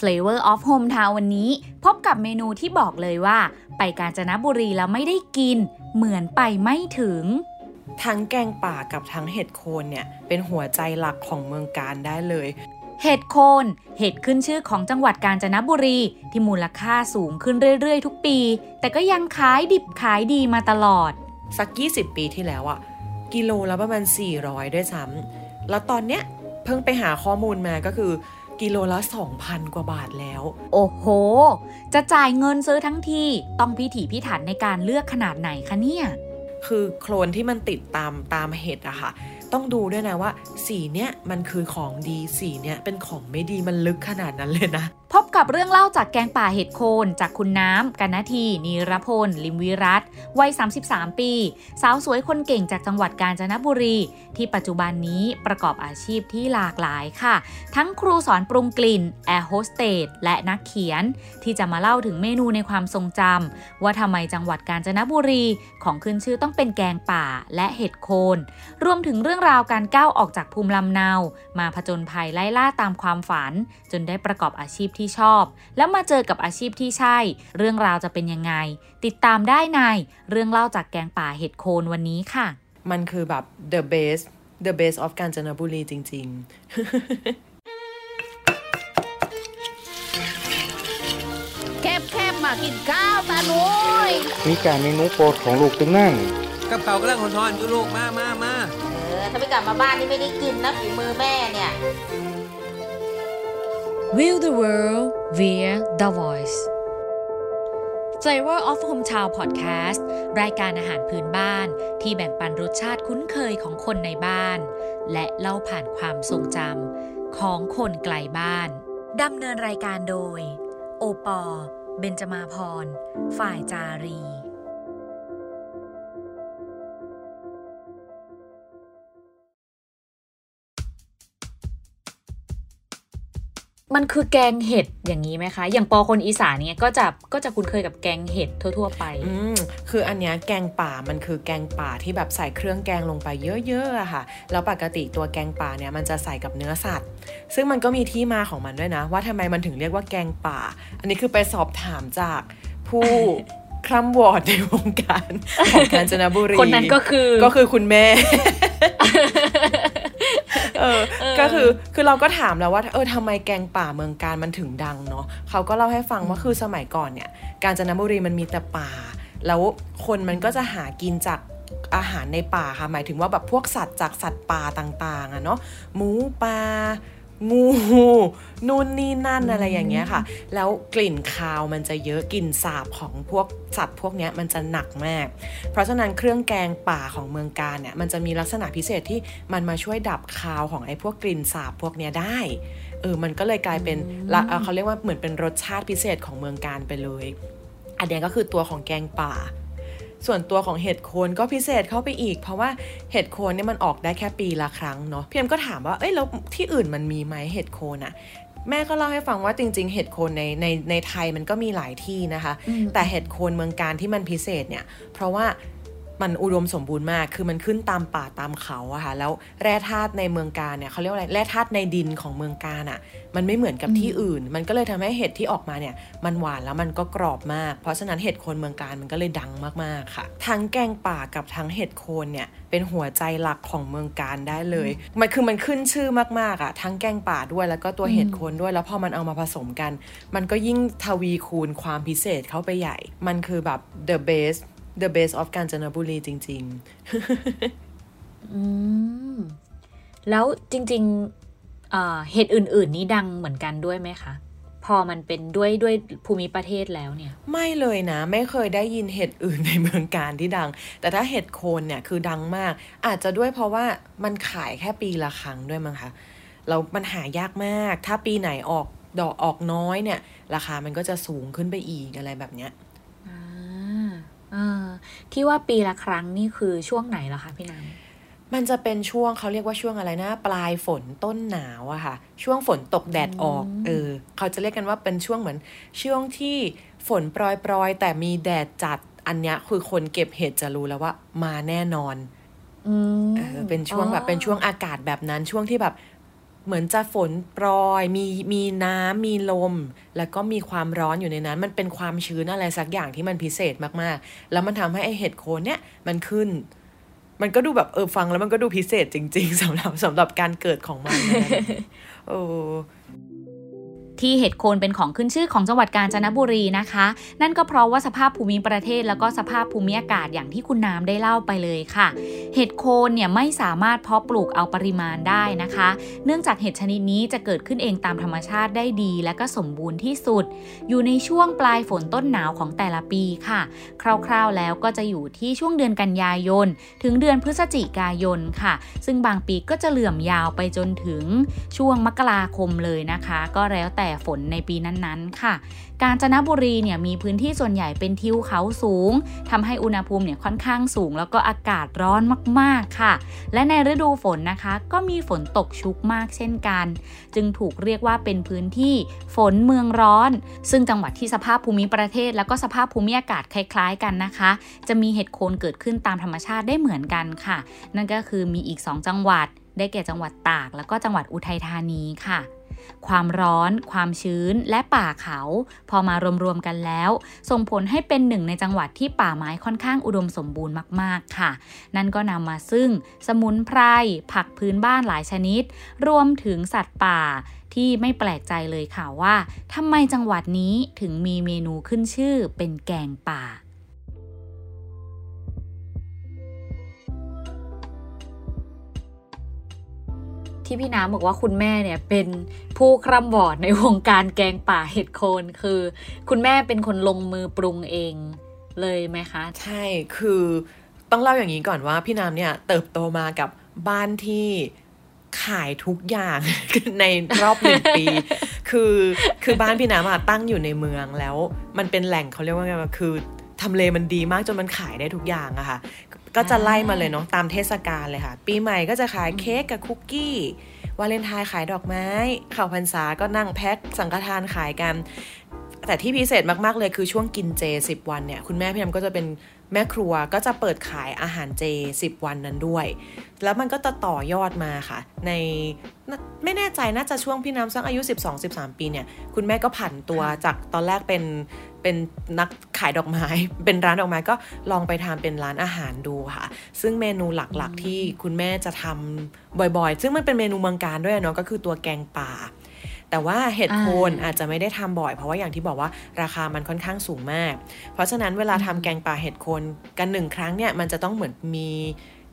Flavor of Hometown วันนี้ พบกับเมนูที่บอกเลยว่า ไปกาญจนบุรีแล้วไม่ได้กิน เหมือนไปไม่ถึง ทั้งแกงป่ากับทั้งเห็ดโคนเนี่ย เป็นหัวใจหลักของเมืองการได้เลย เห็ดโคน เห็ดขึ้นชื่อของจังหวัดกาญจนบุรี ที่มูลค่าสูงขึ้นเรื่อยๆ ทุกปี แต่ก็ยังขายดิบขายดีมาตลอด สัก 20 ปีที่แล้วอะกิโลละประมาณ 400 ด้วยซ้ำแล้วตอนเนี้ยเพิ่งไปหาข้อมูลมาก็คือ กิโลละ 2,000 กว่าบาทแล้ว โอ้โห จะจ่ายเงินซื้อทั้งที ต้องพิถีพิถันในการเลือกขนาดไหนคะเนี่ย คือโคลนที่มันติดตามตามเห็ดอะค่ะ ต้องดูด้วยนะว่า สีเนี้ยมันคือของดี สีเนี้ยเป็นของไม่ดีมันลึกขนาดนั้นเลยนะ พบกับเรื่องเล่าจากแกงป่าเห็ดโคนจากคุณน้ำกันนาทีนีรพล ลิมวิรัตวัย 33 ปี สาวสวยคนเก่งจากจังหวัดกาญจนบุรี ที่ปัจจุบันนี้ประกอบอาชีพที่หลากหลายค่ะ ทั้งครูสอนปรุงกลิ่น แอร์โฮสเตสและนักเขียน ที่จะมาเล่าถึงเมนูในความทรงจำว่าทำไมจังหวัดกาญจนบุรี ของขึ้นชื่อต้องเป็นแกงป่าและเห็ดโคน รวมถึงเรื่องราวการก้าวออกจากภูมิลำเนา มาผจญภัยไล่ล่าตามความฝัน จนได้ประกอบอาชีพที่ชอบ แล้วมาเจอกับอาชีพที่ใช่ เรื่องราวจะเป็นยังไง ติดตามได้ในเรื่องเล่าจากแกงป่าเห็ดโคนวันนี้ค่ะ มันคือแบบ the best the best of กาญจนบุรีจริงแคบแคบมากินข้าวตาหนุยมีการเมนูโปรดของลูกตึงนั่งกับเขาวกำลังทอนๆอยู่ลูกมามามาเออ ถ้าไม่กลับมาบ้านนี่ไม่ได้กินนะฝีมือแม่เนี่ย Will the world via the voice Flavor of Hometown Podcast รายการอาหารพื้นบ้านที่แบ่งปันรสชาติคุ้นเคยของคนในบ้าน และเล่าผ่านความทรงจำของคนไกลบ้านดำเนินรายการโดย โอปอ เบนจมาพร ฝ่ายจารี มันคือแกงเห็ดอย่างนี้ไหมคะ อย่างปอคนอีสานเนี่ยก็จะก็จะคุ้นเคยกับแกงเห็ดทั่ว ๆ ไปๆอืมคืออันเนี้ยแกงป่ามันคือแกงป่าที่แบบใส่เครื่องแกงลงไปเยอะๆอะค่ะ แล้วปกติตัวแกงป่าเนี่ยมันจะใส่กับเนื้อสัตว์ ซึ่งมันก็มีที่มาของมันด้วยนะ ว่าทำไมมันถึงเรียกว่าแกงป่า อันนี้คือไปสอบถามจากผู้คร่ำวอร์ดในวงการของกาญจนบุรี คนนั้นก็คือ ก็คือคุณแม่ เออ ก็คือคือเราก็ถามแล้วว่าเออทำไมแกงป่าเมืองการมันถึงดังเนาะเขาก็เล่าให้ฟังว่าคือสมัยก่อนเนี่ย กาญจนบุรีมันมีแต่ป่า แล้วคนมันก็จะหากินจากอาหารในป่าค่ะหมายถึงว่าแบบพวกสัตว์จากสัตว์ป่าต่างๆอะเนาะหมูปลา งู นู่นนี่นั่นอะไรอย่างเงี้ยค่ะ แล้วกลิ่นคาวมันจะเยอะกลิ่นสาบของพวกสัตว์พวกเนี้ยมันจะหนักมาก เพราะฉะนั้นเครื่องแกงป่าของเมืองการเนี่ยมันจะมีลักษณะพิเศษที่มันมาช่วยดับคาวของไอ้พวกกลิ่นสาบพวกเนี้ยได้เออมันก็เลยกลายเป็นละเอ่อเขาเรียกว่าเหมือนเป็นรสชาติพิเศษของเมืองการไปเลย อันเนี้ยก็คือตัวของแกงป่า ส่วนตัวของเห็ดโคนก็พิเศษเข้าไปอีก เพราะว่าเห็ดโคนเนี่ยมันออกได้แค่ปีละครั้งเนาะพี่เอ็มก็ถามว่าเอ้ยแล้วที่อื่นมันมีไหมเห็ดโคนอะแม่ก็เล่าให้ฟังว่าจริง ๆ เห็ดโคนในในในไทยมันก็มีหลายที่นะคะอืมแต่เห็ดโคนเมืองการที่มันพิเศษเนี่ย เพราะว่า มันอุดมสมบูรณ์มาก คือมันขึ้นตามป่าตามเขาอะค่ะ แล้วแร่ธาตุในเมืองการเนี่ยเขาเรียกว่าอะไร แร่ธาตุในดินของเมืองการอะมันไม่เหมือนกับที่อื่น มันก็เลยทำให้เห็ดที่ออกมาเนี่ย มันหวานแล้วมันก็กรอบมาก เพราะฉะนั้นเห็ดโคนเมืองการมันก็เลยดังมากๆค่ะ ทั้งแกงป่ากับทั้งเห็ดโคนเนี่ย เป็นหัวใจหลักของเมืองการได้เลย มันคือมันขึ้นชื่อมากๆอะทั้งแกงป่าด้วย แล้วก็ตัวเห็ดโคนด้วย แล้วพอมันเอามาผสมกัน มันก็ยิ่งทวีคูณความพิเศษเข้าไปใหญ่ มันคือแบบ the best the best of กาญจนบุรีจริงอืม แล้วจริงๆเอ่อเห็ดอื่น ๆ นี่ดังเหมือนกันด้วยไหมคะ พอมันเป็นด้วยด้วยภูมิประเทศแล้วเนี่ยๆไม่เลยนะ ไม่เคยได้ยินเห็ดอื่นในเมืองการที่ดัง แต่ถ้าเห็ดโคนเนี่ยคือดังมาก อาจจะด้วยเพราะว่ามันขายแค่ปีละครั้งด้วยมั้งคะแล้วมันหายากมาก ถ้าปีไหนออกดอกออกน้อยเนี่ย ราคามันก็จะสูงขึ้นไปอีกอะไรแบบเนี้ยอ่าอ่า ที่ว่าปีละครั้งนี่คือช่วงไหนล่ะคะพี่น้ำมันจะเป็นช่วงเขาเรียกว่าช่วงอะไรนะ ปลายฝนต้นหนาวอะค่ะ ช่วงฝนตกแดดออกเออเขาจะเรียกกันว่าเป็นช่วงเหมือน ช่วงที่ฝนโปรยๆแต่มีแดดจัดอันเนี้ยคือคนเก็บเห็ดจะรู้แล้วว่ามาแน่นอนอืมเออเป็นช่วงแบบอ๋อเป็นช่วงอากาศแบบนั้นช่วงที่แบบ เหมือนจะฝนโปรยมีมีน้ำมีลม แล้วก็มีความร้อนอยู่ในนั้น มันเป็นความชื้นอะไรสักอย่างที่มันพิเศษมากๆ แล้วมันทำให้ไอเห็ดโคนเนี่ยมันขึ้น มันก็ดูแบบเออฟังแล้วมันก็ดูพิเศษจริง ๆสำหรับสำหรับการเกิดของมันนะโอ้ ที่เห็ดโคนเป็นของขึ้นชื่อของจังหวัดกาญจนบุรีนะคะ นั่นก็เพราะว่าสภาพภูมิประเทศแล้วก็สภาพภูมิอากาศอย่างที่คุณน้ำได้เล่าไปเลยค่ะ เห็ดโคนเนี่ยไม่สามารถเพาะปลูกเอาปริมาณได้นะคะ เนื่องจากเห็ดชนิดนี้จะเกิดขึ้นเองตามธรรมชาติได้ดี และก็สมบูรณ์ที่สุด อยู่ในช่วงปลายฝนต้นหนาวของแต่ละปีค่ะ คร่าวๆแล้วก็จะอยู่ที่ช่วงเดือนกันยายน ถึงเดือนพฤศจิกายนค่ะ ซึ่งบางปีก็จะเหลื่อมยาวไปจนถึงช่วงมกราคมเลยนะคะ ก็แล้วแต่ฝนในปีนั้นๆ ค่ะ กาญจนบุรีเนี่ยมีพื้นที่ส่วนใหญ่เป็นทิวเขาสูงทำให้อุณหภูมิเนี่ยค่อนข้างสูง แล้วก็อากาศร้อนมากๆค่ะ และในฤดูฝนนะคะ ก็มีฝนตกชุกมากเช่นกัน จึงถูกเรียกว่าเป็นพื้นที่ฝนเมืองร้อน ซึ่งจังหวัดที่สภาพภูมิประเทศ แล้วก็สภาพภูมิอากาศคล้ายๆกันนะคะ จะมีเห็ดโคนเกิดขึ้นตามธรรมชาติได้เหมือนกันค่ะ นั่นก็คือมีอีก 2 จังหวัด ได้แก่จังหวัดตากแล้วก็จังหวัดอุทัยธานีค่ะ ความร้อน ความชื้น และป่าเขา พอมารวมๆกันแล้ว ส่งผลให้เป็นหนึ่งในจังหวัดที่ป่าไม้ค่อนข้างอุดมสมบูรณ์มากๆค่ะ นั่นก็นำมาซึ่ง สมุนไพร ผักพื้นบ้านหลายชนิด รวมถึงสัตว์ป่าที่ไม่แปลกใจเลยค่ะว่าทำไมจังหวัดนี้ถึงมีเมนูขึ้นชื่อเป็นแกงป่า ที่พี่น้ำบอกว่าคุณแม่เนี่ยเป็นผู้คร่ำวอดในวงการแกงป่าเห็ดโคนคือ คุณแม่เป็นคนลงมือปรุงเองเลยไหมคะ ใช่คือต้องเล่าอย่างนี้ก่อนว่าพี่น้ำเนี่ยเติบโตมากับบ้านที่ขายทุกอย่างในรอบหนึ่งปี คือคือบ้านพี่น้ำอะตั้งอยู่ในเมืองแล้ว มันเป็นแหล่งเขาเรียกว่าไงวะคือทำเลมันดีมากจนมันขายได้ทุกอย่างอะค่ะ ก็จะไล่มาเลยเนาะตามเทศกาลเลยค่ะ ปีใหม่ก็จะขายเค้กกับคุกกี้วาเลนไทน์ขายดอกไม้ข่าวพรรษาก็นั่งแพ็คสังฆทานขายกัน แต่ที่พิเศษมากๆเลยคือช่วงกินเจ 10 วันเนี่ยคุณแม่พี่ยำก็จะเป็นแม่ครัวก็จะเปิดขายอาหารเจ 10 วันนั้นด้วย แล้วมันก็จะต่อยอดมาค่ะ ในน่าไม่แน่ใจน่าจะช่วงพี่น้ำสักอายุ 12-13 ปีเนี่ย คุณแม่ก็ผันตัวจากตอนแรกเป็น เป็นนักขายดอกไม้ เป็นร้านดอกไม้ก็ลองไปทำเป็นร้านอาหารดูค่ะ ซึ่งเมนูหลักๆ ที่คุณแม่จะทำบ่อยๆ ซึ่งมันเป็นเมนูเมืองการด้วยเนาะก็คือตัวแกงป่า แต่ว่าเห็ดโคนอ่าอาจจะไม่ได้ทำบ่อย เพราะว่าอย่างที่บอกว่าราคามันค่อนข้างสูงมาก เพราะฉะนั้นเวลาทำแกงป่าเห็ดโคนกันหนึ่งครั้งเนี่ยมันจะต้องเหมือนมี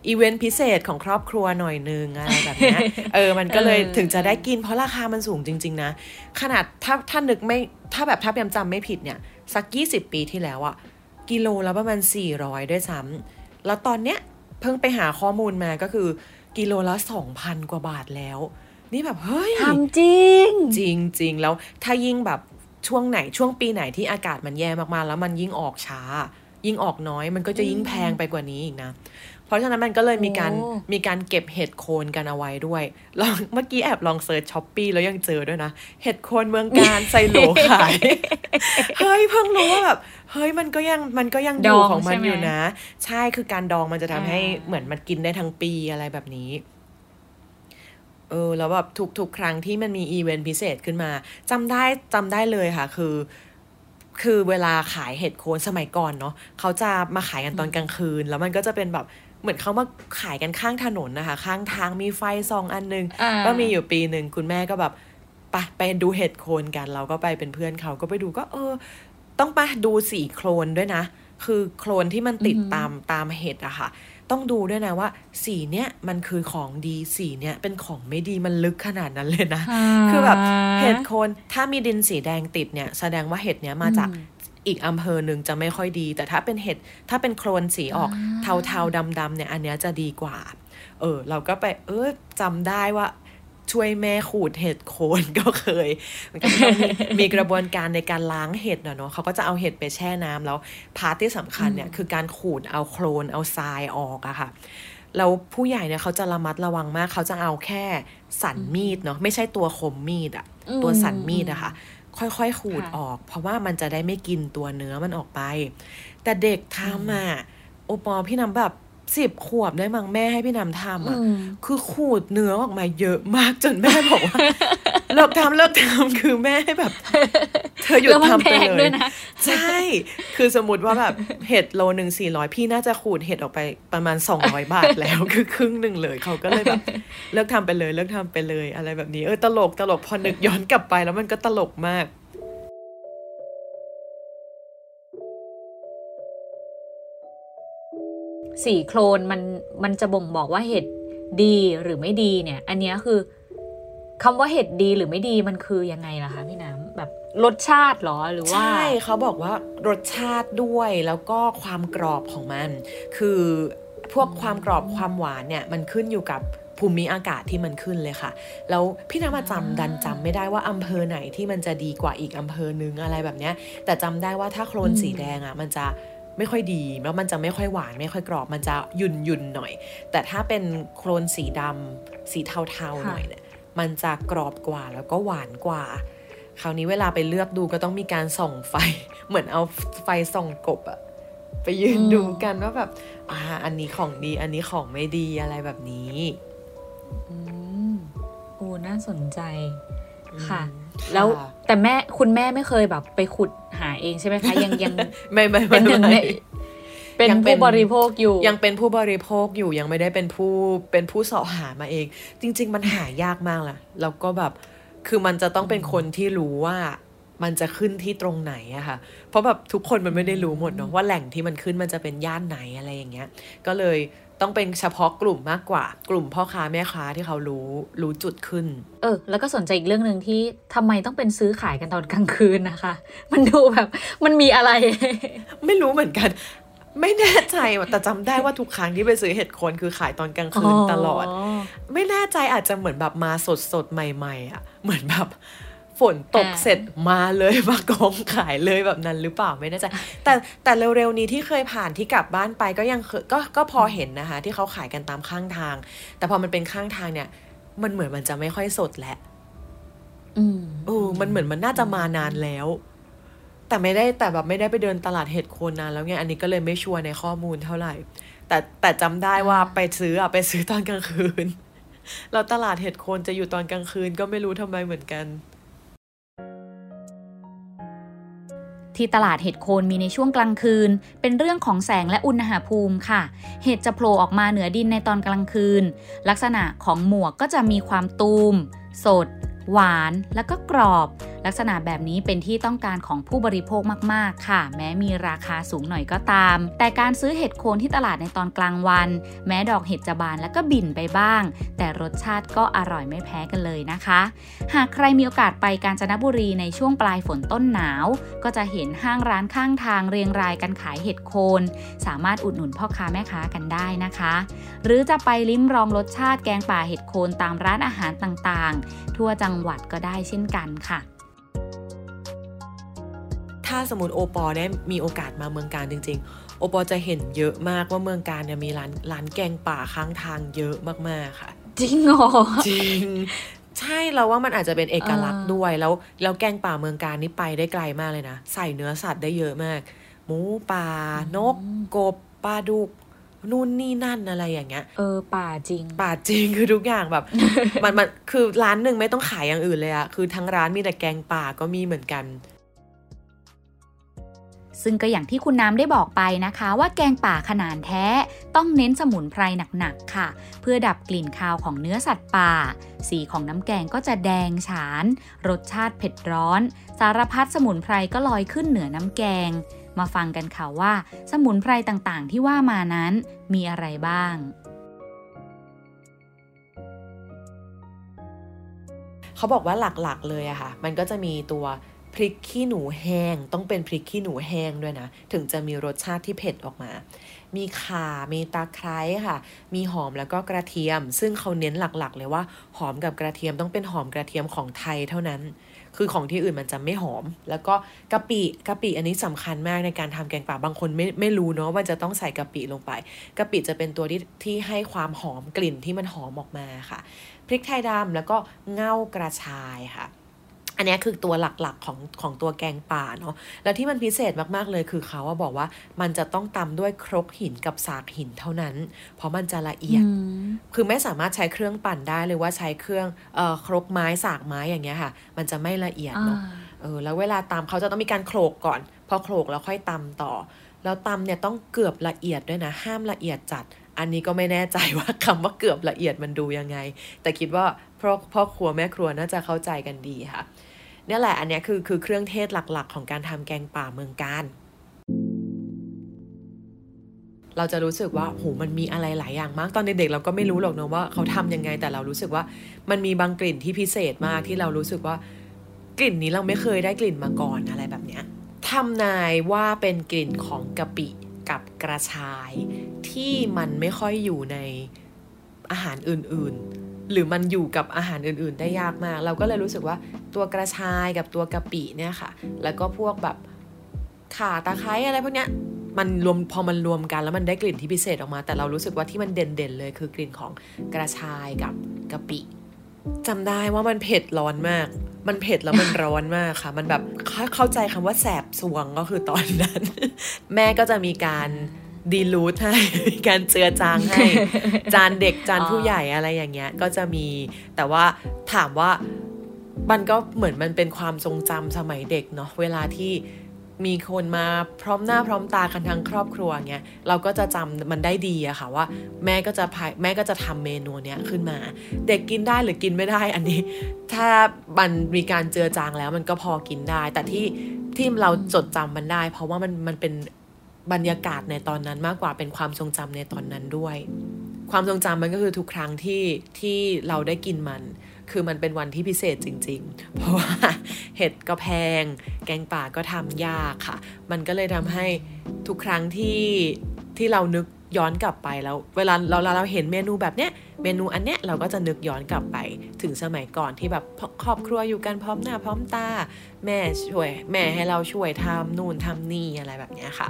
อีเวนต์พิเศษของครอบครัวหน่อยนึงอะไรแบบเนี้ยเออมันก็เลยเออถึงจะได้กินเพราะราคามันสูงจริง ๆ นะ ขนาดถ้าถ้านึกไม่ถ้าแบบถ้าพยายามจำไม่ผิดเนี่ย สัก 20 ปีที่แล้วอะกิโลละประมาณ 400 ด้วยซ้ำแล้วตอนเนี้ยเพิ่งไปหาข้อมูลมาก็คือกิโลละ 2,000 กว่าบาทแล้ว นี่แบบ เฮ้ยทำจริง จริงจริงแล้วถ้ายิ่งแบบช่วงไหนช่วงปีไหนที่อากาศมันแย่มากๆ แล้วมันยิ่งออกช้า ยิ่งออกน้อยมันก็จะยิ่งแพงไปกว่านี้อีกนะ เพราะฉะนั้นมันก็เลยมีการโอ้มีการเก็บเห็ดโคนกันเอาไว้ด้วยลองเมื่อกี้แอบลอง search Shopee แล้วยังเจอด้วยนะ เห็ดโคนเมืองการไซโหลขาย เฮ้ยเพิ่งรู้ว่าแบบเฮ้ยมันก็ยังมันก็ยังอดยู่องของมันใช่ไหมอยู่นะ ใช่คือการดองมันจะทำให้อ่าเหมือนมันกินได้ทั้งปีอะไรแบบนี้เออแล้วแบบทุกทุกครั้งที่มันมีอีเวนต์พิเศษขึ้นมาจำได้จำได้เลยค่ะ คือ คือเวลาขายเห็ดโคนสมัยก่อนเนาะเขาจะมาขายกันตอนกลางคืน แล้วมันก็จะเป็นแบบ เหมือนเขามาขายกันข้างถนนนะคะ ข้างทางมีไฟซองอันนึงอ่าก็มีอยู่ปีหนึ่งคุณแม่ก็แบบไปไปดูเห็ดโคนกัน เราก็ไปเป็นเพื่อนเขาก็ไปดูก็ เออ ต้องไปดูสีโคลนด้วยนะ คือโคลนที่มันติดอือหือตามตามเห็ดอะค่ะ ต้องดูด้วยนะว่า สีเนี้ยมันคือของดีสีเนี้ยเป็นของไม่ดีมันลึกขนาดนั้นเลยนะ คือแบบเห็ดโคนถ้ามีดินสีแดงติดเนี่ย แสดงว่าเห็ดเนี้ยมาจาก อืมอีกอำเภอหนึ่งจะไม่ค่อยดี แต่ถ้าเป็นเห็ดถ้าเป็นโคลนสีออกอ่าเทาๆดำๆเนี่ยอันเนี้ยจะดีกว่า เออ เราก็ไปเออจำได้ว่าช่วยแม่ขูดเห็ดโคนก็เคยมันก็ต้องมีมีกระบวนการในการล้างเห็ดนะเนาะเขาก็จะเอาเห็ดไปแช่น้ำแล้วพาร์ทที่สำคัญเนี่ยคือการขูดเอาโคลนเอาทรายออกอะค่ะแล้วผู้ใหญ่เนี่ยเขาจะระมัดระวังมาก เขาจะเอาแค่สันมีดเนาะไม่ใช่ตัวคมมีดอะอืมตัวสันมีดอะค่ะ ค่อยๆขูดค่ะออก เพราะว่ามันจะได้ไม่กินตัวเนื้อมันออกไป แต่เด็กทำอะโอปอล์พี่น้ำแบบสิบขวบได้มั้งแม่ให้พี่น้ำทำอะอืมคือขูดเนื้อออกมาเยอะมากจนแม่บอกว่า เลิกทำเลิกทำคือแม่ให้แบบ เธอหยุดแล้วมันทำไปแพงเลด้วยยนะใช่ คือสมมติว่าแบบเห็ดโลหนึ่งสี่ร้อยพี่น่าจะขูดเห็ดออกไปประมาณสองร้อยบาทแล้วคือครึ่งหนึ่งเลยเขาก็เลยแบบเลิกทำไปเลยเลิกทำไปเลยอะไรแบบนี้ เออตลกตลกพอนึกย้อนกลับไปแล้วมันก็ตลกมากสีโคลนมันมันจะบ่งบอกว่าเห็ดดีหรือไม่ดีเนี่ย อันเนี้ยคือ คำว่าเห็ดดีหรือไม่ดีมันคือยังไงล่ะคะพี่น้ำแบบรสชาติเหรอหรือว่า ใช่เขาบอกว่ารสชาติด้วยแล้วก็ความกรอบของมัน คือพวกความกรอบความหวานเนี่ยมันขึ้นอยู่กับภูมิอากาศที่มันขึ้นเลยค่ะ แล้วพี่น้ำมาจำดันจำไม่ได้ว่าอำเภอไหนที่มันจะดีกว่าอีกอำเภอนึงอะไรแบบเนี้ย แต่จำได้ว่าถ้าโคลนอืมสีแดงอะมันจะไม่ค่อยดีแล้วมันจะไม่ค่อยหวานไม่ค่อยกรอบมันจะหยุ่นยุนๆหน่อย แต่ถ้าเป็นโคลนสีดำสีเทาๆหน่อยเนี่ย มันจะกรอบกว่าแล้วก็หวานกว่า คราวนี้เวลาไปเลือกดูก็ต้องมีการส่องไฟ เหมือนเอาไฟส่องกบอะไปยืนอืมดูกันว่าแบบ อ่า อันนี้ของดี อันนี้ของไม่ดีอะไรแบบนี้อืมโอ้น่าสนใจค่ะอืมแล้วค่ะแต่แม่คุณแม่ไม่เคยแบบไปขุดหาเองใช่ไหมคะ ยังยังไม่ไม่เป็ไม่นหนึ่งในไม่ เป็นยังเป็นผู้บริโภคอยู่ ยังเป็นผู้บริโภคอยู่ยังไม่ได้เป็นผู้เป็นผู้เสาะหามาเอง จริง ๆ มันหายากมากล่ะ แล้วก็แบบคือมันจะต้องเป็นคนที่รู้ว่ามันจะขึ้นที่ตรงไหนอะค่ะ เพราะแบบทุกคนมันไม่ได้รู้หมดเนาะว่าแหล่งที่มันขึ้นมันจะเป็นย่านไหนอะไรอย่างเงี้ย ก็เลยต้องเป็นเฉพาะกลุ่มมากกว่า กลุ่มพ่อค้าแม่ค้าที่เขารู้รู้จุดขึ้น เออ แล้วก็สนใจอีกเรื่องหนึ่งที่ทำไมต้องเป็นซื้อขายกันตอนกลางคืนนะคะ มันดูแบบมันมีอะไร ไม่รู้เหมือนกัน ไม่แน่ใจว่ะแต่จำได้ว่าทุกครั้งที่ไปซื้อเห็ดโคนคือขายตอนกลางคืนตลอด ไม่แน่ใจอาจจะเหมือนแบบมาสดสดๆใหม่ ๆอะ่ะ เหมือนแบบฝนตกอ่าเสร็จมาเลยมากองขายเลยแบบนั้นหรือเปล่าไม่แน่ใจแต่แต่เร็วๆนี้ที่เคยผ่านที่กลับบ้านไปก็ยังเคยก็ก็พอเห็นนะคะ ที่เขาขายกันตามข้างทาง แต่พอมันเป็นข้างทางเนี่ย มันเหมือนมันจะไม่ค่อยสดแล้วอืมเออมันเหมือนมันน่าจะมานานแล้ว แต่ไม่ได้แต่แบบไม่ได้ไปเดินตลาดเห็ดโคนนานแล้วไงอันนี้ก็เลยไม่ชัวร์ในข้อมูลเท่าไหร่ แต่แต่จำได้ว่าไปซื้ออะไปซื้อตอนกลางคืนแล้วตลาดเห็ดโคนจะอยู่ตอนกลางคืนก็ไม่รู้ทำไมเหมือนกัน ที่ตลาดเห็ดโคนมีในช่วงกลางคืน เป็นเรื่องของแสงและอุณหภูมิค่ะ เห็ดจะโผล่ออกมาเหนือดินในตอนกลางคืน ลักษณะของหมวกก็จะมีความตูม สด หวาน แล้วก็กรอบ ลักษณะแบบนี้เป็นที่ต้องการของผู้บริโภคมาก ๆ ค่ะ แม้มีราคาสูงหน่อยก็ตาม แต่การซื้อเห็ดโคนที่ตลาดในตอนกลางวัน แม้ดอกเห็ดจะบานแล้วก็บินไปบ้าง แต่รสชาติก็อร่อยไม่แพ้กันเลยนะคะ หากใครมีโอกาสไปกาญจนบุรีในช่วงปลายฝนต้นหนาว ก็จะเห็นห้างร้านข้างทางเรียงรายกันขายเห็ดโคน สามารถอุดหนุนพ่อค้าแม่ค้ากันได้นะคะ หรือจะไปลิ้มลองรสชาติแกงป่าเห็ดโคนตามร้านอาหารต่างๆ ทั่วจังหวัดก็ได้เช่นกันค่ะาสมมติโอปอได้มีโอกาสมาเมืองการจริง ๆ โอปอจะเห็นเยอะมากว่าเมืองการเนี่ยมีร้านร้านแกงป่าข้างทางเยอะมากๆค่ะ จริงเหรอจริงใช่เราว่ามันอาจจะเป็นเอกลักษณ์อ่าด้วยแล้วแล้วแกงป่าเมืองการนี่ไปได้ไกลมากเลยนะใส่เนื้อสัตว์ได้เยอะมาก หมูป่านกกบปลาดุกนู่นนี่นั่นอะไรอย่างเงี้ย เออป่าจริง ป่าจริงคือทุกอย่างแบบ มันมันคือร้านหนึ่งไม่ต้องขายอย่างอื่นเลยอะคือทั้งร้านมีแต่แกงป่าก็มีเหมือนกัน ซึ่งก็อย่างที่คุณน้ำได้บอกไปนะคะ ว่าแกงป่าขนาดแท้ต้องเน้นสมุนไพรหนักๆค่ะ เพื่อดับกลิ่นคาวของเนื้อสัตว์ป่า สีของน้ำแกงก็จะแดงฉาน รสชาติเผ็ดร้อน สารพัดสมุนไพรก็ลอยขึ้นเหนือน้ำแกง มาฟังกันค่ะว่า สมุนไพรต่างๆ ที่ว่ามานั้นมีอะไรบ้างเขาบอกว่าหลักๆเลยอะค่ะ มันก็จะมีตัว พริกขี้หนูแห้งต้องเป็นพริกขี้หนูแห้งด้วยนะ ถึงจะมีรสชาติที่เผ็ดออกมา มีข่า มีตะไคร้ค่ะ มีหอมแล้วก็กระเทียม ซึ่งเขาเน้นหลักๆ เลยว่าหอมกับกระเทียมต้องเป็นหอมกระเทียมของไทยเท่านั้น คือของที่อื่นมันจะไม่หอม แล้วก็กะปิกะปิอันนี้สำคัญมากในการทำแกงป่าบางคนไม่ไม่รู้เนาะว่าจะต้องใส่กะปิลงไปกะปิจะเป็นตัวที่ที่ให้ความหอมกลิ่นที่มันหอมออกมาค่ะพริกไทยดำแล้วก็เง่ากระชายค่ะ อันนี้คือตัวหลักๆของของตัวแกงป่าเนาะ แล้วที่มันพิเศษมากๆเลยคือเขาว่าบอกว่ามันจะต้องตำด้วยครกหินกับสากหินเท่านั้น เพราะมันจะละเอียด คือไม่สามารถใช้เครื่องปั่นได้หรือว่าใช้เครื่องเอ่อครกไม้สากไม้อย่างเงี้ยค่ะ มันจะไม่ละเอียดเนาะ เออแล้วเวลาตำเขาจะต้องมีการโขลกก่อน พอโขลกแล้วค่อยตำต่อ แล้วตำเนี่ยต้องเกือบละเอียดด้วยนะ ห้ามละเอียดจัดอันนี้ก็ไม่แน่ใจว่าคำว่าเกือบละเอียดมันดูยังไง แต่คิดว่าพ่อพ่อครัวแม่ครัวน่าจะเข้าใจกันดีค่ะ เนี่ยแหละอันเนี้ยคือคือเครื่องเทศหลักๆ ของการทำแกงป่าเมืองการเราจะรู้สึกว่าโหมันมีอะไรหลายอย่างมาก ตอนเด็กๆเราก็ไม่รู้หรอกเนอะว่าเขาทำยังไง แต่เรารู้สึกว่ามันมีบางกลิ่นที่พิเศษมากที่เรารู้สึกว่ากลิ่นนี้เราไม่เคยได้กลิ่นมาก่อนอะไรแบบเนี้ยทำนายว่าเป็นกลิ่นของกะปิกับกระชาย ที่มันไม่ค่อยอยู่ในอาหารอื่นๆ หรือมันอยู่กับอาหารอื่นๆ ได้ยากมาก เราก็เลยรู้สึกว่าตัวกระชายกับตัวกะปิเนี่ยค่ะ แล้วก็พวกแบบข่าตะไคร้อะไรพวกเนี้ยมันรวมพอมันรวมกันแล้วมันได้กลิ่นที่พิเศษออกมา แต่เรารู้สึกว่าที่มันเด่นๆเลยคือกลิ่นของกระชายกับกะปิจำได้ว่ามันเผ็ดร้อนมาก มันเผ็ดแล้วมันร้อนมากค่ะ มันแบบเข้าใจคำว่าแสบสวงก็คือตอนนั้น แม่ก็จะมีการ ดีลูทให้มีการเจือจางให้ จานเด็กจานผู้ใหญ่อะไรอย่างเงี้ย ก็จะมีแต่ว่าถามว่ามันก็เหมือนมันเป็นความทรงจำสมัยเด็กเนาะเวลาที่มีคนมาพร้อมหน้าพร้อมตากันทั้งครอบครัวเงี้ยเราก็จะจำมันได้ดีอะค่ะว่า แม่ก็จะพายแม่ก็จะทำเมนูเนี้ยขึ้นมา เด็กกินได้หรือกินไม่ได้อันนี้ ถ้ามันมีการเจือจางแล้วมันก็พอกินได้ แต่ที่ที่เราจดจำมันได้ เพราะว่ามันมันเป็น บรรยากาศในตอนนั้นมากกว่าเป็นความทรงจำในตอนนั้นด้วย ความทรงจำมันก็คือทุกครั้งที่ที่เราได้กินมัน คือมันเป็นวันที่พิเศษจริง ๆ เพราะว่าเห็ดก็แพง แกงป่าก็ทำยากค่ะ มันก็เลยทำให้ทุกครั้งที่ที่เรานึกย้อนกลับไปแล้ว เวลาเราเราเราเห็นเมนูแบบเนี้ยเมนูอันเนี้ยเราก็จะนึกย้อนกลับไปถึงสมัยก่อนที่แบบครอบครัวอยู่กันพร้อมหน้าพร้อมตา แม่ช่วย แม่ให้เราช่วยทำนู่นทำนี่อะไรแบบเนี้ยค่ะ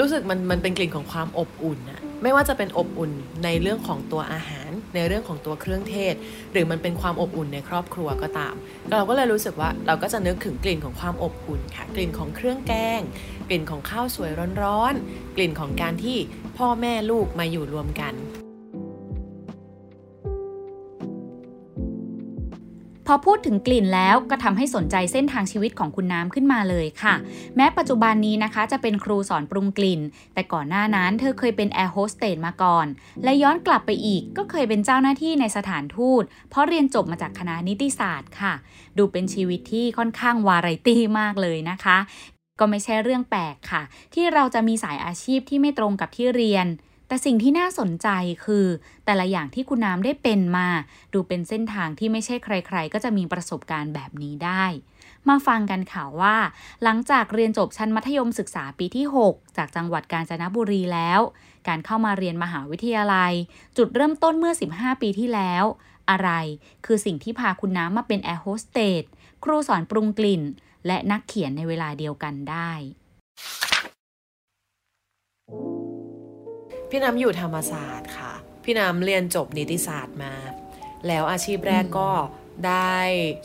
รู้สึกมันมันเป็นกลิ่นของความอบอุ่นอะไม่ว่าจะเป็นอบอุ่นในเรื่องของตัวอาหาร ในเรื่องของตัวเครื่องเทศ หรือมันเป็นความอบอุ่นในครอบครัวก็ตาม เราก็เลยรู้สึกว่าเราก็จะนึกถึงกลิ่นของความอบอุ่นค่ะ กลิ่นของเครื่องแกง กลิ่นของข้าวสวยร้อนๆกลิ่นของการที่พ่อแม่ลูกมาอยู่รวมกัน พอพูดถึงกลิ่นแล้วก็ทำให้สนใจเส้นทางชีวิตของคุณน้ำขึ้นมาเลยค่ะ แม้ปัจจุบันนี้นะคะจะเป็นครูสอนปรุงกลิ่น แต่ก่อนหน้านั้นเธอเคยเป็นแอร์โฮสเตสมาก่อน และย้อนกลับไปอีกก็เคยเป็นเจ้าหน้าที่ในสถานทูต เพราะเรียนจบมาจากคณะนิติศาสตร์ค่ะ ดูเป็นชีวิตที่ค่อนข้างวาไรตี้มากเลยนะคะ ก็ไม่ใช่เรื่องแปลกค่ะ ที่เราจะมีสายอาชีพที่ไม่ตรงกับที่เรียน แต่สิ่งที่น่าสนใจคือ แต่ละอย่างที่คุณน้ำได้เป็นมา ดูเป็นเส้นทางที่ไม่ใช่ใคร ๆ ก็จะมีประสบการณ์แบบนี้ได้ มาฟังกันค่ะว่า หลังจากเรียนจบชั้นมัธยมศึกษาปีที่ 6 จากจังหวัดกาญจนบุรีแล้ว การเข้ามาเรียนมหาวิทยาลัย จุดเริ่มต้นเมื่อ 15 ปีที่แล้ว อะไร คือสิ่งที่พาคุณน้ำมาเป็นแอร์โฮสเตสครูสอนปรุงกลิ่น และนักเขียนในเวลาเดียวกันได้ พี่น้ำอยู่ธรรมศาสตร์ค่ะ พี่น้ำเรียนจบนิติศาสตร์มา แล้วอาชีพแรกก็ได้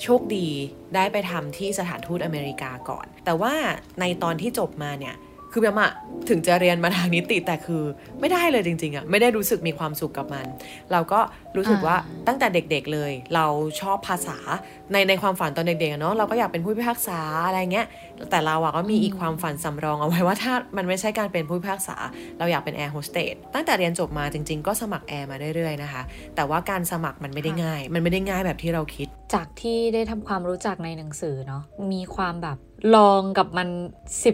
โชคดีได้ไปทำที่สถานทูตอเมริกาก่อน แต่ว่าในตอนที่จบมาเนี่ย คือแบบอะถึงจะเรียนมาทางนิติแต่คือไม่ได้เลยจริงๆอะไม่ได้รู้สึกมีความสุขกับมัน เราก็รู้สึกว่าตั้งแต่เด็กๆเลย เราชอบภาษาในในความฝันตอนเด็กๆอะเนาะเราก็อยากเป็นผู้พิพากษาอะไรเงี้ยแต่เราอะก็มีอีกความฝันสำรองเอาไว้ว่าถ้ามันไม่ใช่การเป็นผู้พิพากษา เราอยากเป็นแอร์โฮสเตสตั้งแต่เรียนจบมาจริง ๆ ก็สมัครแอร์มาเรื่อยๆนะคะแต่ว่าการสมัครมันไม่ได้ง่าย มันไม่ได้ง่ายแบบที่เราคิด จากที่ได้ทำความรู้จักในหนังสือเนาะมีความแบบ ลองกับมัน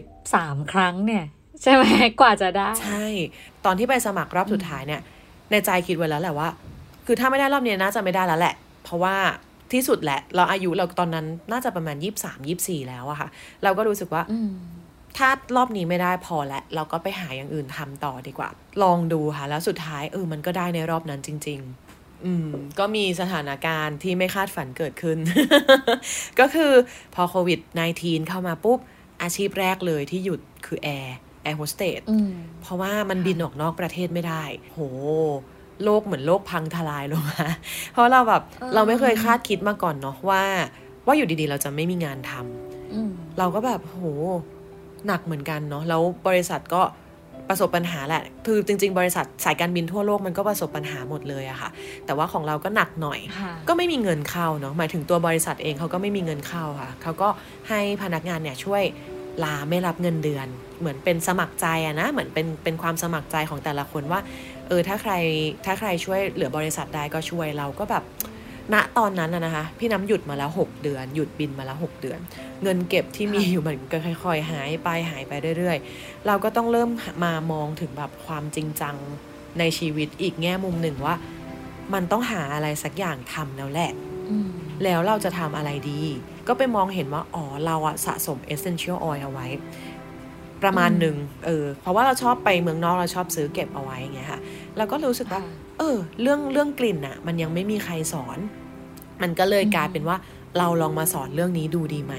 13ครั้งเนี่ย ใช่ไหมกว่าจะได้ ใช่ ตอนที่ไปสมัครรอบสุดท้ายเนี่ย ในใจคิดไว้แล้วแหละว่า คือถ้าไม่ได้รอบนี้น่าจะไม่ได้แล้วแหละ เพราะว่าที่สุดแหละ เราอายุเราตอนนั้นน่าจะประมาณยี่สามยี่สี่แล้วอะค่ะ เราก็รู้สึกว่าอืมถ้ารอบนี้ไม่ได้พอแล้วเราก็ไปหาอย่างอื่นทำต่อดีกว่า ลองดูค่ะ แล้วสุดท้ายเออมันก็ได้ในรอบนั้นจริง ๆ อืมก็มีสถานการณ์ที่ไม่คาดฝันเกิดขึ้น ก็คือพอโควิด -19 เข้ามาปุ๊บ อาชีพแรกเลยที่หยุดคือแอร์แอร์โฮสเตสอืมเพราะว่ามันบินออกนอกประเทศไม่ได้ โห โลกเหมือนโลกพังทลายลงมาเพราะเราแบบเออเราไม่เคยคาดคิดมาก่อนเนาะว่า ว่าอยู่ดีๆ เราจะไม่มีงานทำอืมเราก็แบบโหหนักเหมือนกันเนาะแล้วบริษัทก็ ประสบปัญหาแหละ คือจริง ๆ บริษัทสายการบินทั่วโลกมันก็ประสบปัญหาหมดเลยอะค่ะ แต่ว่าของเราก็หนักหน่อยค่ะก็ไม่มีเงินเข้าเนาะ หมายถึงตัวบริษัทเองเขาก็ไม่มีเงินเข้าค่ะ เขาก็ให้พนักงานเนี่ยช่วยลาไม่รับเงินเดือน เหมือนเป็นสมัครใจอะนะ เหมือนเป็นเป็นความสมัครใจของแต่ละคนว่า เออถ้าใครถ้าใครช่วยเหลือบริษัทได้ก็ช่วยเราก็แบบ ณตอนนั้นอะนะคะ พี่น้ำหยุดมาแล้ว 6 เดือน หยุดบินมาแล้ว 6 เดือน เงินเก็บที่มีอยู่มันก็ค่อยๆ หายไปหายไปเรื่อยๆ เราก็ต้องเริ่มมามองถึงแบบความจริงจังในชีวิตอีกแง่มุมหนึ่งว่า มันต้องหาอะไรสักอย่างทำแล้วแหละอืมแล้วเราจะทำอะไรดี ก็ไปมองเห็นว่า อ๋อ เราอะสะสม essential oil เอาไว้ ประมาณหนึ่งเออ เพราะว่าเราชอบไปเมืองนอกเราชอบซื้อเก็บเอาไว้อย่างเงี้ยค่ะ เราก็รู้สึกว่าค่ะ เออ เรื่องเรื่องกลิ่นอะมันยังไม่มีใครสอน มันก็เลยอืมกลายเป็นว่าเราลองมาสอนเรื่องนี้ดูดีไหม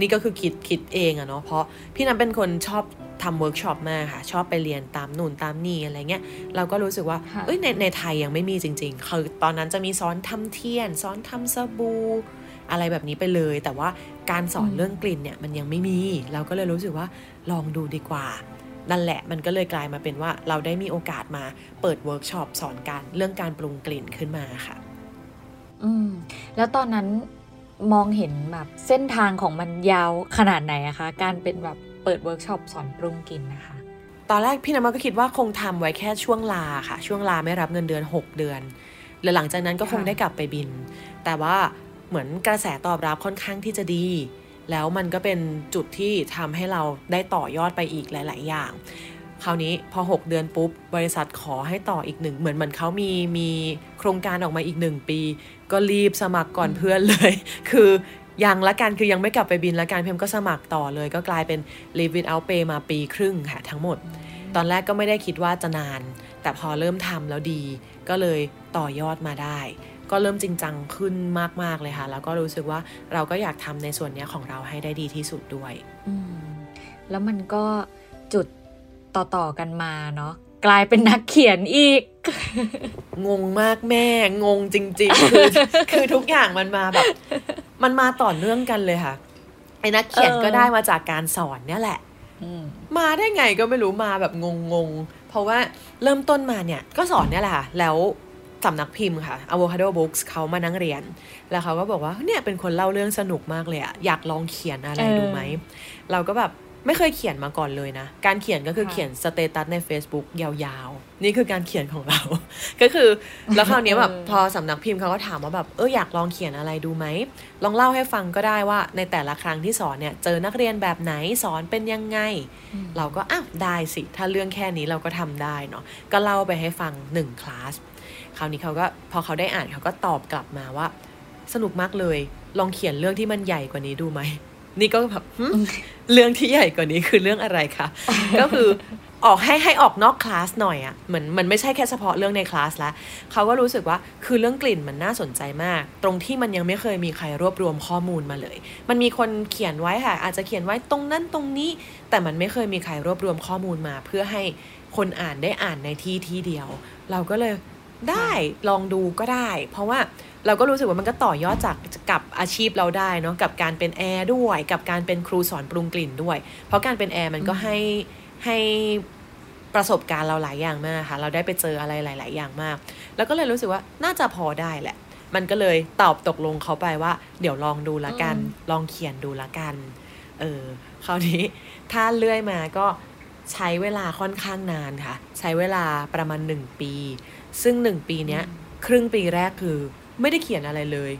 นี่ก็คือคิดคิดเองอะเนาะเพราะพี่น้ำเป็นคนชอบทำเวิร์กช็อปมากค่ะ ชอบไปเรียนตามนู่นตามนี่อะไรเงี้ย เราก็รู้สึกว่าค่ะเอ้ยในในไทยยังไม่มีจริง ๆ คือตอนนั้นจะมีสอนทำเทียนสอนทำสบู่อะไรแบบนี้ไปเลย แต่ว่าการสอนเรื่องกลิ่นเนี่ยมันยังไม่มี เราก็เลยรู้สึกว่าลองดูดีกว่า นั่นแหละมันก็เลยกลายมาเป็นว่าเราได้มีโอกาสมาเปิดเวิร์กช็อปสอนการเรื่องการปรุงกลิ่นขึ้นมาค่ะ อืม แล้วตอนนั้นมองเห็นแบบเส้นทางของมันยาวขนาดไหนอะคะ การเป็นแบบเปิดเวิร์กช็อปสอนปรุงกลิ่นนะคะตอนแรกพี่น้ำมันก็คิดว่าคงทำไว้แค่ช่วงลาค่ะ ช่วงลาไม่รับเงินเดือน 6 เดือนแล้วหลังจากนั้นก็คงค่ะได้กลับไปบิน แต่ว่าเหมือนกระแสตอบรับค่อนข้างที่จะดี แล้วมันก็เป็นจุดที่ทำให้เราได้ต่อยอดไปอีกหลาย ๆ อย่าง คราวนี้พอ 6 เดือนปุ๊บบริษัทขอให้ต่ออีกหนึ่งเหมือนเหมือนเขามีมีโครงการออกมาอีกหนึ่งปี ก็รีบสมัครก่อนเพื่อนเลย คือยังละกันคือยังไม่กลับไปบินละกันเพียมก็สมัครต่อเลย ก็กลายเป็น Live Without Pay มาปีครึ่งค่ะทั้งหมด ตอนแรกก็ไม่ได้คิดว่าจะนาน แต่พอเริ่มทำแล้วดี ก็เลยต่อยอดมาได้ ก็เริ่มจริงจังขึ้นมาก ๆ เลยค่ะ แล้วก็รู้สึกว่าเราก็อยากทำในส่วนเนี้ยของเราให้ได้ดีที่สุดด้วยอืมแล้วมันก็จุดต่อ ๆ กันมาเนาะกลายเป็นนักเขียนอีก งงมากแม่ งงจริง ๆ คือคือทุกอย่างมันมาแบบ มันมาต่อเนื่องกันเลยค่ะ ไอ้นักเขียนเออก็ได้มาจากการสอนเนี่ยแหละอืมมาได้ไงก็ไม่รู้มาแบบงงๆ เพราะว่าเริ่มต้นมาเนี่ย ก็สอนเนี่ยแหละค่ะแล้ว สำนักพิมพ์ค่ะ Avocado Books เขามานั่งเรียน แล้วเขาก็บอกว่าเนี่ยเป็นคนเล่าเรื่องสนุกมากเลยอะอยากลองเขียนอะไรเออดูไหม เราก็แบบไม่เคยเขียนมาก่อนเลยนะ การเขียนก็คือค่ะเขียนสเตตัสใน Facebook ยาวๆ นี่คือการเขียนของเรา ก็คือแล้วคราวเนี้ยแบบเออพอสำนักพิมพ์เขาก็ถามว่าแบบเอออยากลองเขียนอะไรดูไหม ลองเล่าให้ฟังก็ได้ว่าในแต่ละครั้งที่สอนเนี่ย เจอนักเรียนแบบไหนสอนเป็นยังไง เราก็อ้าวได้สิ ถ้าเรื่องแค่นี้เราก็ทำได้เนาะก็เล่าไปให้ฟังหนึ่งคลาส คราวนี้เขาก็พอเขาได้อ่านเขาก็ตอบกลับมาว่า สนุกมากเลย ลองเขียนเรื่องที่มันใหญ่กว่านี้ดูไหมนี่ก็แบบหึเรื่องที่ใหญ่กว่านี้คือเรื่องอะไรคะก็คือออกให้ให้ออกนอกคลาสหน่อยอะ่ะเหมือนมันไม่ใช่แค่เฉพาะเรื่องในคลาสแล้วเขาก็รู้สึกว่าคือเรื่องกลิ่นมันน่าสนใจมาก ตรงที่มันยังไม่เคยมีใครรวบรวมข้อมูลมาเลย มันมีคนเขียนไว้ค่ะ อาจจะเขียนไว้ตรงนั้นตรงนี้ แต่มันไม่เคยมีใครรวบรวมข้อมูลมา เพื่อให้คนอ่านได้อ่านในที่ที่เดียว เราก็เลย ได้ลองดูก็ได้ เพราะว่าเราก็รู้สึกว่ามันก็ต่อยอดจากกับอาชีพเราได้เนาะกับการเป็นแอร์ด้วย กับการเป็นครูสอนปรุงกลิ่นด้วย เพราะการเป็นแอร์มันก็ให้ให้ประสบการณ์เราหลายอย่างมากค่ะ เราได้ไปเจออะไรหลาย ๆ อย่างมาก แล้วก็เลยรู้สึกว่าน่าจะพอได้แหละ มันก็เลยตอบตกลงเขาไปว่า เดี๋ยวลองดูละกัน ลองเขียนดูละกัน เออคราวนี้ถ้าเลื่อยมาก็ใช้เวลาค่อนข้างนานค่ะ ใช้เวลาประมาณหนึ่งปี ซึ่งหนึ่งปีเนี้ยครึ่งปีแรกคือไม่ได้เขียนอะไรเลย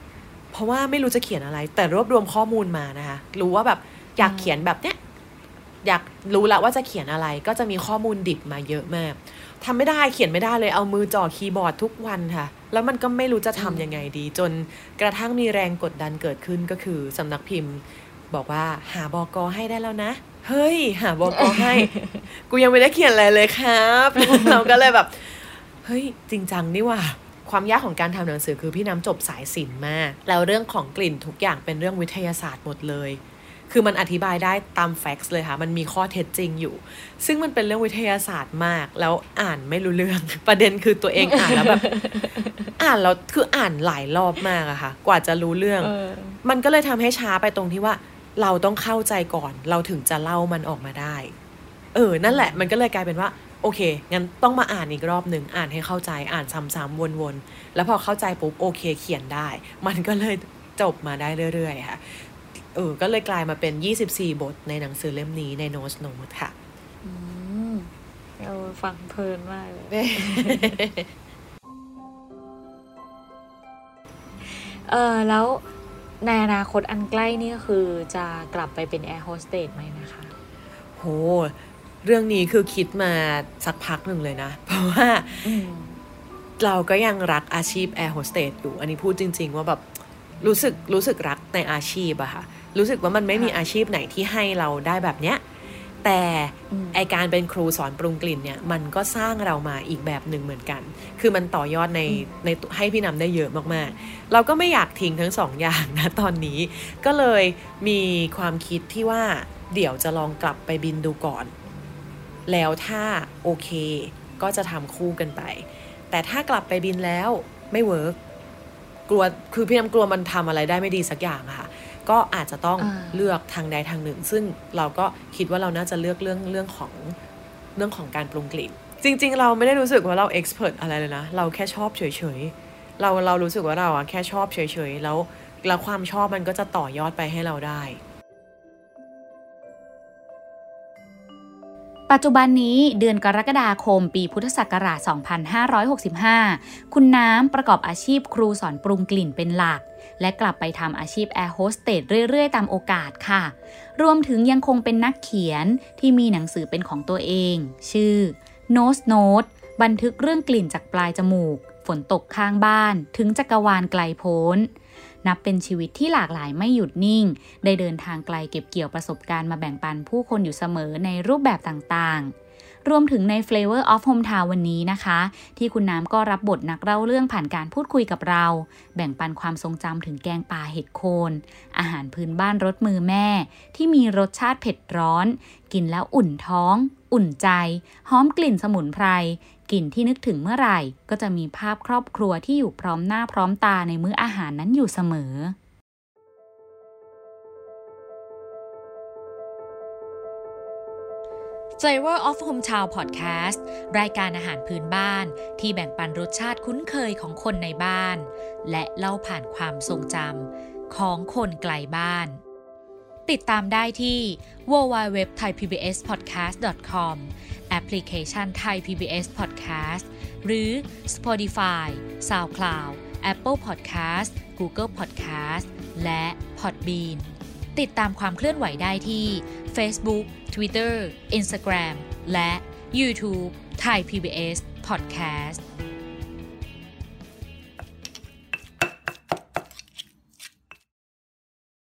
เพราะว่าไม่รู้จะเขียนอะไร แต่รวบรวมข้อมูลมานะคะ รู้ว่าแบบอยากเขียนแบบเนี้ยอยากรู้ละว่าจะเขียนอะไรก็จะมีข้อมูลดิบมาเยอะมากทำไม่ได้เขียนไม่ได้เลยเอามือจ่อคีย์บอร์ดทุกวันค่ะ แล้วมันก็ไม่รู้จะทำยังไงดี จนกระทั่งมีแรงกดดันเกิดขึ้นก็คือสำนักพิมพ์ บอกว่าหาบอกอให้ได้แล้วนะ เฮ้ย หาบอกอให้ กูยังไม่ได้เขียนอะไรเลยครับ เราก็เลยแบบ เฮ้ย จริงจังนี่ว่าความยากของการทำหนังสือคือพี่น้ำจบสายศิลป์มาก แล้วเรื่องของกลิ่นทุกอย่างเป็นเรื่องวิทยาศาสตร์หมดเลย คือมันอธิบายได้ตามแฟกซ์เลยค่ะ มันมีข้อเท็จจริงอยู่ ซึ่งมันเป็นเรื่องวิทยาศาสตร์มาก แล้วอ่านไม่รู้เรื่อง ประเด็นคือตัวเองอ่านแล้วแบบ อ่านแล้วคืออ่านหลายรอบมากอะค่ะ กว่าจะรู้เรื่อง มันก็เลยทำให้ช้าไปตรงที่ว่า เราต้องเข้าใจก่อน เราถึงจะเล่ามันออกมาได้ เออ นั่นแหละ มันก็เลยกลายเป็นว่า โอเค งั้นต้องมาอ่านอีกรอบหนึ่งอ่านให้เข้าใจอ่านซ้ำๆวนๆ แล้วพอเข้าใจปุ๊บโอเคเขียนได้ มันก็เลยจบมาได้เรื่อยๆค่ะ เออ ก็เลยกลายมาเป็น 24 บทในหนังสือเล่มนี้ในโน้ตโน้ตค่ะอืมเออฟังเพลินมากเลย เออแล้วในอนาคตอันใกล้นี่ก็คือจะกลับไปเป็นแอร์โฮสเตสไหมนะคะ โห เรื่องนี้คือคิดมาสักพักหนึ่งเลยนะ เพราะว่าอืมเราก็ยังรักอาชีพแอร์โฮสเตสอยู่ อันนี้พูดจริง ๆ ว่าแบบรู้สึกรู้สึกรักในอาชีพอะค่ะ รู้สึกว่ามันไม่มีค่ะอาชีพไหนที่ให้เราได้แบบเนี้ย แต่อืมไอการเป็นครูสอนปรุงกลิ่นเนี่ย มันก็สร้างเรามาอีกแบบหนึ่งเหมือนกัน คือมันต่อยอดในในตัวให้พี่นำได้เยอะมากๆ เราก็ไม่อยากทิ้งทั้งสองอย่างนะตอนนี้ ก็เลยมีความคิดที่ว่าเดี๋ยวจะลองกลับไปบินดูก่อน แล้วถ้าโอเค ก็จะทำคู่กันไป แต่ถ้ากลับไปบินแล้วไม่เวิร์กกลัวคือพี่น้ำกลัวมันทำอะไรได้ไม่ดีสักอย่างอะค่ะ ก็อาจจะต้องอ่าเลือกทางใดทางหนึ่ง ซึ่งเราก็คิดว่าเราน่าจะเลือกเรื่องเรื่องของเรื่องของการปรุงกลิ่นจริง ๆ เราไม่ได้รู้สึกว่าเราเอ็กซ์เพรสอะไรเลยนะ เราแค่ชอบเฉยๆ เราเรารู้สึกว่าเราอะแค่ชอบเฉยๆ แล้วแล้วความชอบมันก็จะต่อยอดไปให้เราได้ ปัจจุบันนี้เดือนกรกฎาคมปีพุทธศักราช 2565 คุณน้ำประกอบอาชีพครูสอนปรุงกลิ่นเป็นหลัก และกลับไปทำอาชีพแอร์โฮสเตสเรื่อย ๆ ตามโอกาสค่ะ รวมถึงยังคงเป็นนักเขียนที่มีหนังสือเป็นของตัวเอง ชื่อ Nose Note บันทึกเรื่องกลิ่นจากปลายจมูก ฝนตกข้างบ้าน ถึงจักรวาลไกลโพ้น นับเป็นชีวิตที่หลากหลายไม่หยุดนิ่ง ได้เดินทางไกลเก็บเกี่ยวประสบการณ์มาแบ่งปันผู้คนอยู่เสมอในรูปแบบต่างๆรวมถึงใน Flavor of Hometown วันนี้นะคะ ที่คุณน้ำก็รับบทนักเล่าเรื่องผ่านการพูดคุยกับเรา แบ่งปันความทรงจำถึงแกงป่าเห็ดโคน อาหารพื้นบ้านรสมือแม่ ที่มีรสชาติเผ็ดร้อน กินแล้วอุ่นท้อง อุ่นใจ หอมกลิ่นสมุนไพร กลิ่นที่นึกถึงเมื่อไหร่ ก็จะมีภาพครอบครัวที่อยู่พร้อมหน้าพร้อมตาในมื้ออาหารนั้นอยู่เสมอ Flavor of Hometown Podcast รายการอาหารพื้นบ้านที่แบ่งปันรสชาติคุ้นเคยของคนในบ้าน และเล่าผ่านความทรงจำของคนไกลบ้าน ติดตามได้ที่ www.thaipbspodcast.com แอปพลิเคชันไทย PBS Podcast หรือ Spotify, SoundCloud, Apple Podcast, Google Podcast และ Podbean ติดตามความเคลื่อนไหวได้ที่ Facebook, Twitter, Instagram และ YouTube ไทย PBS Podcast